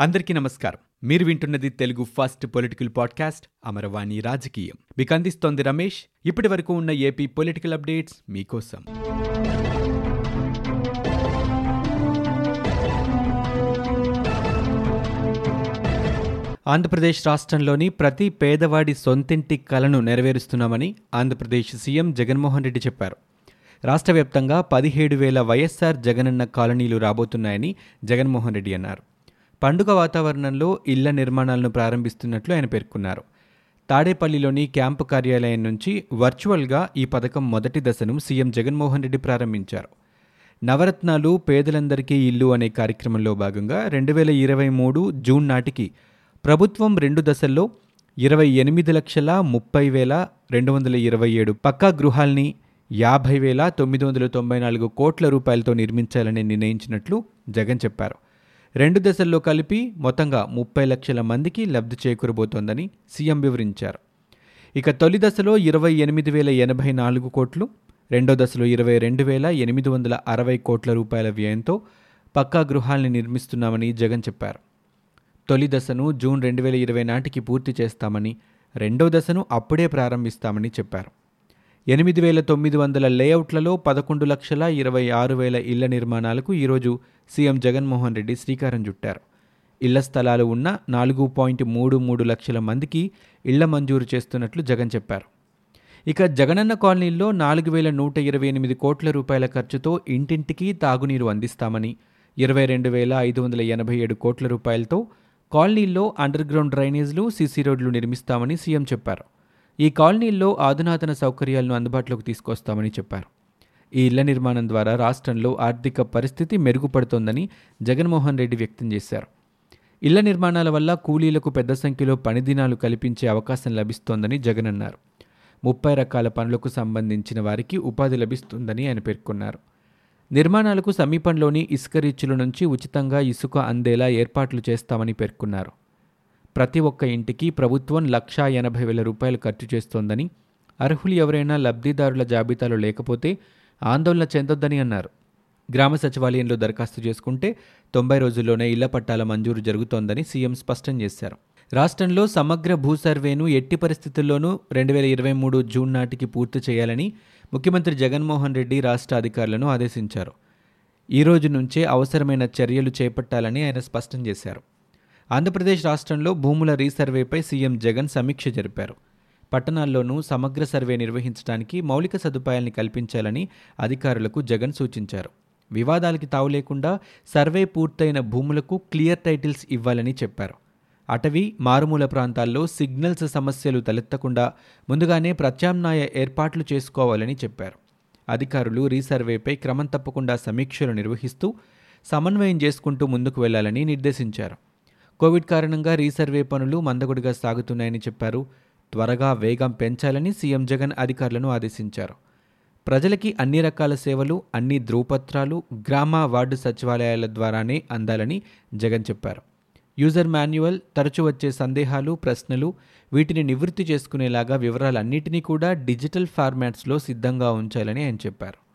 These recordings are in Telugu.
అందరికీ నమస్కారం. మీరు వింటున్నది Telugu first political podcast Amaravani రాజకీయం. మీకు అందిస్తోంది రమేష్. ఇప్పటి వరకు ఉన్న ఏపీ పొలిటికల్ అప్డేట్స్ మీకోసం. ఆంధ్రప్రదేశ్ రాష్ట్రంలోని ప్రతి పేదవాడి సొంతింటి కలను నెరవేరుస్తున్నామని ఆంధ్రప్రదేశ్ సీఎం జగన్మోహన్ రెడ్డి చెప్పారు. రాష్ట్ర వ్యాప్తంగా పదిహేడు వేల వైఎస్ఆర్ జగనన్న కాలనీలు రాబోతున్నాయని జగన్మోహన్ రెడ్డి అన్నారు. పండుగ వాతావరణంలో ఇళ్ళ నిర్మాణాలను ప్రారంభిస్తున్నట్లు ఆయన పేర్కొన్నారు. తాడేపల్లిలోని క్యాంపు కార్యాలయం నుంచి వర్చువల్గా ఈ పథకం మొదటి దశను సీఎం జగన్మోహన్ రెడ్డి ప్రారంభించారు. నవరత్నాలు పేదలందరికీ ఇల్లు అనే కార్యక్రమంలో భాగంగా రెండు వేల ఇరవై మూడు జూన్ నాటికి ప్రభుత్వం రెండు దశల్లో ఇరవై ఎనిమిది లక్షల ముప్పై వేల రెండు వందల ఇరవై ఏడు పక్కా గృహాల్ని యాభై వేల తొమ్మిది వందల తొంభై నాలుగు కోట్ల రూపాయలతో నిర్మించాలని నిర్ణయించినట్లు జగన్ చెప్పారు. రెండు దశల్లో కలిపి మొత్తంగా ముప్పై లక్షల మందికి లబ్ధి చేకూరబోతోందని సీఎం వివరించారు. ఇక తొలి దశలో ఇరవై ఎనిమిది వేల ఎనభై నాలుగు కోట్లు రెండో దశలో ఇరవై రెండు వేల ఎనిమిది వందల అరవై కోట్ల రూపాయల వ్యయంతో పక్కా గృహాల్ని నిర్మిస్తున్నామని జగన్ చెప్పారు. తొలి దశను జూన్ రెండు వేల ఇరవై నాటికి పూర్తి చేస్తామని రెండో దశను అప్పుడే ప్రారంభిస్తామని చెప్పారు. ఎనిమిది వేల తొమ్మిది వందల లేఅవుట్లలో పదకొండు లక్షల ఇరవై ఆరు వేల ఇళ్ళ నిర్మాణాలకు ఈరోజు సీఎం జగన్మోహన్ రెడ్డి శ్రీకారం చుట్టారు. ఇళ్ళ స్థలాలు ఉన్న నాలుగు పాయింట్ మూడు మూడు లక్షల మందికి ఇళ్ళ మంజూరు చేస్తున్నట్లు జగన్ చెప్పారు. ఇక జగనన్న కాలనీల్లో నాలుగు వేల నూట ఇరవై ఎనిమిది కోట్ల రూపాయల ఖర్చుతో ఇంటింటికి తాగునీరు అందిస్తామని ఇరవై రెండు వేల ఐదు వందల ఎనభై ఏడు కోట్ల రూపాయలతో కాలనీల్లో అండర్ గ్రౌండ్ డ్రైనేజ్లు సీసీ రోడ్లు నిర్మిస్తామని సీఎం చెప్పారు. ఈ కాలనీల్లో ఆధునాతన సౌకర్యాలను అందుబాటులోకి తీసుకొస్తామని చెప్పారు. ఈ ఇళ్ళ నిర్మాణం ద్వారా రాష్ట్రంలో ఆర్థిక పరిస్థితి మెరుగుపడుతోందని జగన్మోహన్ రెడ్డి వ్యక్తం చేశారు. ఇళ్ళ నిర్మాణాల వల్ల కూలీలకు పెద్ద సంఖ్యలో పనిదినాలు కల్పించే అవకాశం లభిస్తోందని జగన్ అన్నారు. ముప్పై రకాల పనులకు సంబంధించిన వారికి ఉపాధి లభిస్తుందని ఆయన పేర్కొన్నారు. నిర్మాణాలకు సమీపంలోని ఇసుక రీచ్ల నుంచి ఉచితంగా ఇసుక అందేలా ఏర్పాట్లు చేస్తామని పేర్కొన్నారు. ప్రతి ఒక్క ఇంటికి ప్రభుత్వం లక్షా ఎనభై వేల రూపాయలు ఖర్చు చేస్తోందని అర్హులు ఎవరైనా లబ్ధిదారుల జాబితాలో లేకపోతే ఆందోళన చెందొద్దని అన్నారు. గ్రామ సచివాలయంలో దరఖాస్తు చేసుకుంటే తొంభై రోజుల్లోనే ఇళ్ళ పట్టాల మంజూరు జరుగుతోందని సీఎం స్పష్టం చేశారు. రాష్ట్రంలో సమగ్ర భూ సర్వేను ఎట్టి పరిస్థితుల్లోనూ రెండు వేల ఇరవై మూడు జూన్ నాటికి పూర్తి చేయాలని ముఖ్యమంత్రి జగన్మోహన్ రెడ్డి రాష్ట్ర అధికారులను ఆదేశించారు. ఈ రోజు నుంచే అవసరమైన చర్యలు చేపట్టాలని ఆయన స్పష్టం చేశారు. ఆంధ్రప్రదేశ్ రాష్ట్రంలో భూముల రీసర్వేపై సీఎం జగన్ సమీక్ష జరిపారు. పట్టణాల్లోనూ సమగ్ర సర్వే నిర్వహించడానికి మౌలిక సదుపాయాల్ని కల్పించాలని అధికారులకు జగన్ సూచించారు. వివాదాలకి తావు లేకుండా సర్వే పూర్తయిన భూములకు క్లియర్ టైటిల్స్ ఇవ్వాలని చెప్పారు. అటవీ మారుమూల ప్రాంతాల్లో సిగ్నల్స్ సమస్యలు తలెత్తకుండా ముందుగానే ప్రత్యామ్నాయ ఏర్పాట్లు చేసుకోవాలని చెప్పారు. అధికారులు రీసర్వేపై క్రమం తప్పకుండా సమీక్షలు నిర్వహిస్తూ సమన్వయం చేసుకుంటూ ముందుకు వెళ్ళాలని నిర్దేశించారు. కోవిడ్ కారణంగా రీసర్వే పనులు మందగుడిగా సాగుతున్నాయని చెప్పారు. త్వరగా వేగం పెంచాలని సీఎం జగన్ అధికారులను ఆదేశించారు. ప్రజలకి అన్ని రకాల సేవలు అన్ని ధ్రువపత్రాలు గ్రామ వార్డు సచివాలయాల ద్వారానే అందాలని జగన్ చెప్పారు. యూజర్ మాన్యువల్ తరచూ వచ్చే సందేహాలు ప్రశ్నలు వీటిని నివృత్తి చేసుకునేలాగా వివరాలన్నింటినీ కూడా డిజిటల్ ఫార్మాట్స్లో సిద్ధంగా ఉంచాలని ఆయన చెప్పారు.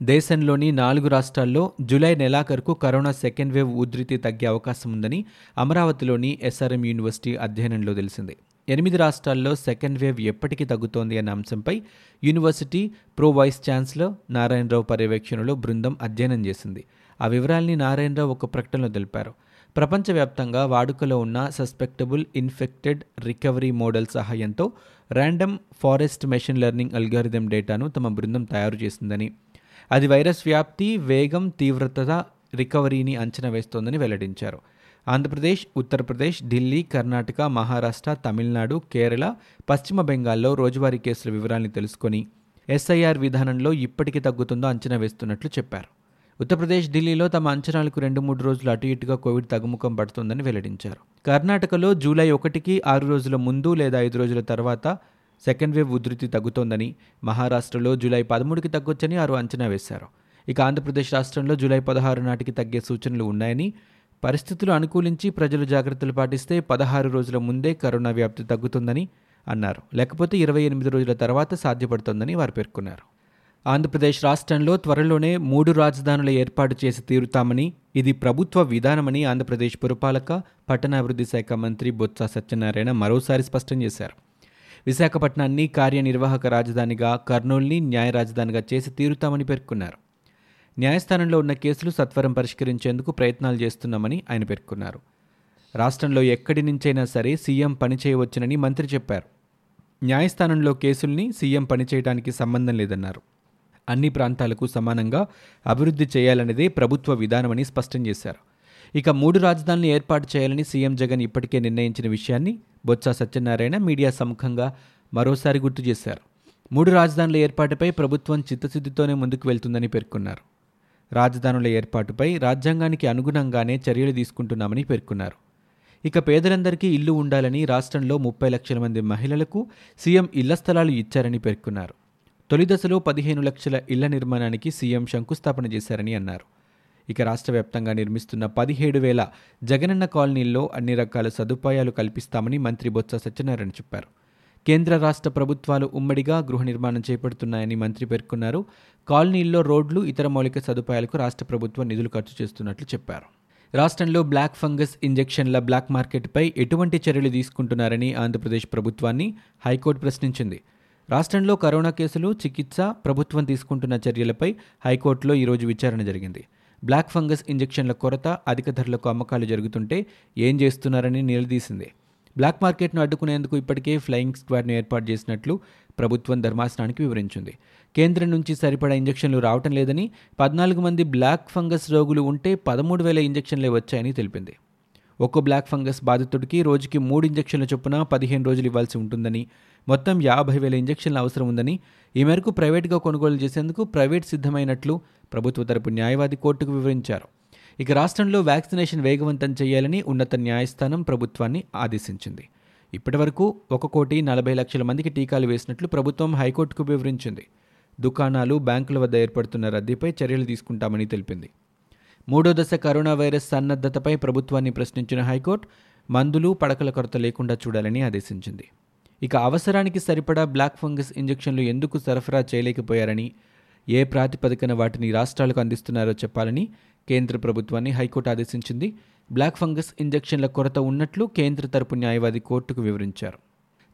దేశంలోని నాలుగు రాష్ట్రాల్లో జూలై నెలాఖరుకు కరోనా సెకండ్ వేవ్ ఉధృతి తగ్గే అవకాశం ఉందని అమరావతిలోని ఎస్ఆర్ఎం యూనివర్సిటీ అధ్యయనంలో తెలిసింది. ఎనిమిది రాష్ట్రాల్లో సెకండ్ వేవ్ ఎప్పటికీ తగ్గుతోంది అన్న అంశంపై university pro vice chancellor Narayana Rao పర్యవేక్షణలో బృందం అధ్యయనం చేసింది. ఆ వివరాల్ని నారాయణరావు ఒక ప్రకటనలో తెలిపారు. ప్రపంచవ్యాప్తంగా వాడుకలో ఉన్న సస్పెక్టబుల్ ఇన్ఫెక్టెడ్ రికవరీ మోడల్ సహాయంతో random forest machine learning algorithm డేటాను తమ బృందం తయారు చేసిందని అది వైరస్ వ్యాప్తి వేగం తీవ్రత రికవరీని అంచనా వేస్తోందని వెల్లడించారు. ఆంధ్రప్రదేశ్ ఉత్తరప్రదేశ్ ఢిల్లీ కర్ణాటక మహారాష్ట్ర తమిళనాడు కేరళ పశ్చిమ బెంగాల్లో రోజువారీ కేసుల వివరాల్ని తెలుసుకొని ఎస్ఐఆర్ విధానంలో ఇప్పటికీ తగ్గుతుందో అంచనా వేస్తున్నట్లు చెప్పారు. ఉత్తరప్రదేశ్ ఢిల్లీలో తమ అంచనాలకు రెండు మూడు రోజులు అటు ఇటుగా కోవిడ్ తగ్గుముఖం పడుతుందని వెల్లడించారు. కర్ణాటకలో జూలై ఒకటికి ఆరు రోజుల ముందు లేదా ఐదు రోజుల తర్వాత సెకండ్ వేవ్ ఉధృతి తగ్గుతోందని మహారాష్ట్రలో జూలై పదమూడుకి తగ్గొచ్చని వారు అంచనా వేశారు. ఇక ఆంధ్రప్రదేశ్ రాష్ట్రంలో జూలై పదహారు నాటికి తగ్గే సూచనలు ఉన్నాయని పరిస్థితులు అనుకూలించి ప్రజలు జాగ్రత్తలు పాటిస్తే పదహారు రోజుల ముందే కరోనా వ్యాప్తి తగ్గుతుందని అన్నారు. లేకపోతే ఇరవై ఎనిమిది రోజుల తర్వాత సాధ్యపడుతోందని వారు పేర్కొన్నారు. ఆంధ్రప్రదేశ్ రాష్ట్రంలో త్వరలోనే మూడు రాజధానుల ఏర్పాటు చేసి తీరుతామని ఇది ప్రభుత్వ విధానమని ఆంధ్రప్రదేశ్ పురపాలక పట్టణాభివృద్ధి శాఖ మంత్రి బొత్స సత్యనారాయణ మరోసారి స్పష్టం చేశారు. విశాఖపట్నాన్ని కార్యనిర్వాహక రాజధానిగా కర్నూల్ని న్యాయ రాజధానిగా చేసి తీరుతామని పేర్కొన్నారు. న్యాయస్థానంలో ఉన్న కేసులు సత్వరం పరిష్కరించేందుకు ప్రయత్నాలు చేస్తున్నామని ఆయన పేర్కొన్నారు. రాష్ట్రంలో ఎక్కడి నుంచైనా సరే సీఎం పనిచేయవచ్చునని మంత్రి చెప్పారు. న్యాయస్థానంలో కేసుల్ని సీఎం పనిచేయడానికి సంబంధం లేదన్నారు. అన్ని ప్రాంతాలకు సమానంగా అభివృద్ధి చేయాలనేదే ప్రభుత్వ విధానమని స్పష్టం చేశారు. ఇక మూడు రాజధానులు ఏర్పాటు చేయాలని సీఎం జగన్ ఇప్పటికే నిర్ణయించిన విషయాన్ని బొత్స సత్యనారాయణ మీడియా సముఖంగా మరోసారి గుర్తు చేశారు. మూడు రాజధానుల ఏర్పాటుపై ప్రభుత్వం చిత్తశుద్ధితోనే ముందుకు వెళ్తుందని పేర్కొన్నారు. రాజధానుల ఏర్పాటుపై రాజ్యాంగానికి అనుగుణంగానే చర్యలు తీసుకుంటున్నామని పేర్కొన్నారు. ఇక పేదలందరికీ ఇల్లు ఉండాలని రాష్ట్రంలో ముప్పై లక్షల మంది మహిళలకు సీఎం ఇళ్ళ స్థలాలు ఇచ్చారని పేర్కొన్నారు. తొలి దశలో పదిహేను లక్షల ఇళ్ళ నిర్మాణానికి సీఎం శంకుస్థాపన చేశారని అన్నారు. ఇక రాష్ట్ర వ్యాప్తంగా నిర్మిస్తున్న పదిహేడు వేల జగనన్న కాలనీల్లో అన్ని రకాల సదుపాయాలు కల్పిస్తామని మంత్రి బొత్స సత్యనారాయణ చెప్పారు. కేంద్ర రాష్ట్ర ప్రభుత్వాలు ఉమ్మడిగా గృహ నిర్మాణం చేపడుతున్నాయని మంత్రి పేర్కొన్నారు. కాలనీల్లో రోడ్లు ఇతర మౌలిక సదుపాయాలకు రాష్ట్ర ప్రభుత్వం నిధులు ఖర్చు చేస్తున్నట్లు చెప్పారు. రాష్ట్రంలో బ్లాక్ ఫంగస్ ఇంజెక్షన్ల బ్లాక్ మార్కెట్పై ఎటువంటి చర్యలు తీసుకుంటున్నారని ఆంధ్రప్రదేశ్ ప్రభుత్వాన్ని హైకోర్టు ప్రశ్నించింది. రాష్ట్రంలో కరోనా కేసులు చికిత్స ప్రభుత్వం తీసుకుంటున్న చర్యలపై హైకోర్టులో ఈరోజు విచారణ జరిగింది. బ్లాక్ ఫంగస్ ఇంజెక్షన్ల కొరత అధిక ధరలకు అమ్మకాలు జరుగుతుంటే ఏం చేస్తున్నారని నిలదీసింది. బ్లాక్ మార్కెట్ను అడ్డుకునేందుకు ఇప్పటికే ఫ్లయింగ్ స్క్వాడ్ను ఏర్పాటు చేసినట్లు ప్రభుత్వం ధర్మాసనానికి వివరించింది. కేంద్రం నుంచి సరిపడా ఇంజెక్షన్లు రావటం లేదని పద్నాలుగు మంది బ్లాక్ ఫంగస్ రోగులు ఉంటే పదమూడు వేల ఇంజెక్షన్లే వచ్చాయని తెలిపింది. ఒక్కో బ్లాక్ ఫంగస్ బాధితుడికి రోజుకి మూడు ఇంజక్షన్ల చొప్పున పదిహేను రోజులు ఇవ్వాల్సి ఉంటుందని మొత్తం యాభై వేల ఇంజక్షన్ల అవసరం ఉందని ఈ మేరకు ప్రైవేటుగా కొనుగోలు చేసేందుకు ప్రైవేట్ సిద్ధమైనట్లు ప్రభుత్వ తరపు న్యాయవాది కోర్టుకు వివరించారు. ఇక రాష్ట్రంలో వ్యాక్సినేషన్ వేగవంతం చేయాలని ఉన్నత న్యాయస్థానం ప్రభుత్వాన్ని ఆదేశించింది. ఇప్పటివరకు ఒక కోటి నలభై లక్షల మందికి టీకాలు వేసినట్లు ప్రభుత్వం హైకోర్టుకు వివరించింది. దుకాణాలు బ్యాంకుల వద్ద ఏర్పడుతున్న రద్దీపై చర్యలు తీసుకుంటామని తెలిపింది. మూడో దశ కరోనా వైరస్ సన్నద్ధతపై ప్రభుత్వాన్ని ప్రశ్నించిన హైకోర్టు మందులు పడకల కొరత లేకుండా చూడాలని ఆదేశించింది. ఇక అవసరానికి సరిపడా బ్లాక్ ఫంగస్ ఇంజెక్షన్లు ఎందుకు సరఫరా చేయలేకపోయారని ఏ ప్రాతిపదికన వాటిని రాష్ట్రాలకు అందిస్తున్నారో చెప్పాలని కేంద్ర ప్రభుత్వాన్ని హైకోర్టు ఆదేశించింది. బ్లాక్ ఫంగస్ ఇంజెక్షన్ల కొరత ఉన్నట్లు కేంద్ర తరపు న్యాయవాది కోర్టుకు వివరించారు.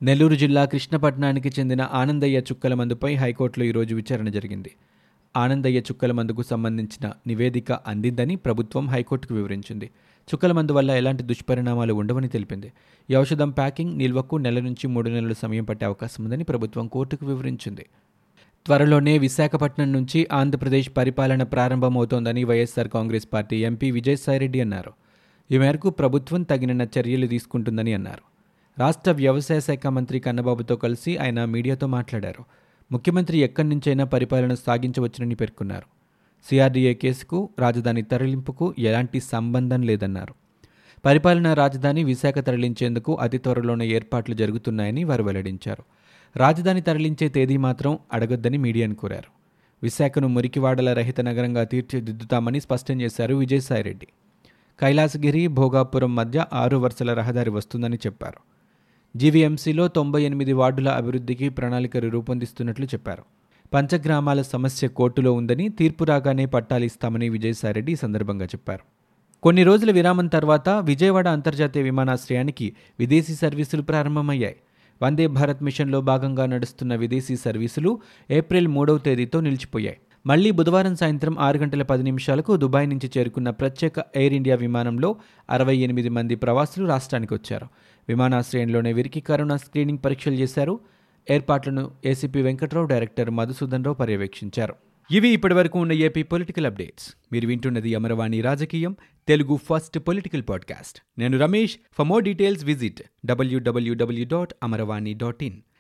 నెల్లూరు జిల్లా కృష్ణపట్నానికి చెందిన ఆనందయ్య చుక్కల మందుపై హైకోర్టులో ఈరోజు విచారణ జరిగింది. ఆనందయ్య చుక్కల మందుకు సంబంధించిన నివేదిక అందిందని ప్రభుత్వం హైకోర్టుకు వివరించింది. చుక్కల మందు వల్ల ఎలాంటి దుష్పరిణామాలు ఉండవని తెలిపింది. ఈ ఔషధం ప్యాకింగ్ నిల్వకు నెల నుంచి మూడు నెలల సమయం పట్టే అవకాశం ఉందని ప్రభుత్వం కోర్టుకు వివరించింది. త్వరలోనే విశాఖపట్నం నుంచి ఆంధ్రప్రదేశ్ పరిపాలన ప్రారంభమవుతోందని వైఎస్సార్ కాంగ్రెస్ పార్టీ ఎంపీ విజయసాయిరెడ్డి అన్నారు. ఈ మేరకు ప్రభుత్వం తగిన చర్యలు తీసుకుంటుందని అన్నారు. రాష్ట్ర వ్యవసాయ శాఖ మంత్రి కన్నబాబుతో కలిసి ఆయన మీడియాతో మాట్లాడారు. ముఖ్యమంత్రి ఎక్కడి నుంచైనా పరిపాలన సాగించవచ్చునని పేర్కొన్నారు. సిఆర్డీఏ కేసుకు రాజధాని తరలింపుకు ఎలాంటి సంబంధం లేదన్నారు. పరిపాలనా రాజధాని విశాఖ తరలించేందుకు అతి త్వరలోనే ఏర్పాట్లు జరుగుతున్నాయని వారు వెల్లడించారు. రాజధాని తరలించే తేదీ మాత్రం అడగొద్దని మీడియాను కోరారు. విశాఖను మురికివాడల రహిత నగరంగా తీర్చిదిద్దుతామని స్పష్టం చేశారు విజయసాయిరెడ్డి. కైలాసగిరి భోగాపురం మధ్య ఆరు వరుసల రహదారి వస్తుందని చెప్పారు. జీవీఎంసీలో తొంభై ఎనిమిది వార్డుల అభివృద్ధికి ప్రణాళికలు రూపొందిస్తున్నట్లు చెప్పారు. పంచగ్రామాల సమస్య కోర్టులో ఉందని తీర్పు రాగానే పట్టాలు ఇస్తామని విజయసాయిరెడ్డి ఈ సందర్భంగా చెప్పారు. కొన్ని రోజుల విరామం తర్వాత విజయవాడ అంతర్జాతీయ విమానాశ్రయానికి విదేశీ సర్వీసులు ప్రారంభమయ్యాయి. వందే భారత్ మిషన్లో భాగంగా నడుస్తున్న విదేశీ సర్వీసులు ఏప్రిల్ మూడవ తేదీతో నిలిచిపోయాయి. మళ్ళీ బుధవారం సాయంత్రం ఆరు గంటల పది నిమిషాలకు దుబాయ్ నుంచి చేరుకున్న ప్రత్యేక ఎయిర్ ఇండియా విమానంలో అరవై ఎనిమిది మంది ప్రవాసులు రాష్ట్రానికి వచ్చారు. విమానాశ్రయంలోనే వీరికి కరోనా స్క్రీనింగ్ పరీక్షలు చేశారు. ఏర్పాట్లను ఏసీపీ వెంకట్రావు డైరెక్టర్ మధుసూదన్ రావు పర్యవేక్షించారు. ఇవి ఇప్పటివరకు ఉన్న ఏపీ పొలిటికల్ అప్డేట్స్. మీరు వింటున్నది అమరవాణి రాజకీయం తెలుగు ఫస్ట్ పొలిటికల్ పాడ్కాస్ట్. నేను Ramesh. For more details visit WWW dot Amaravani dot in.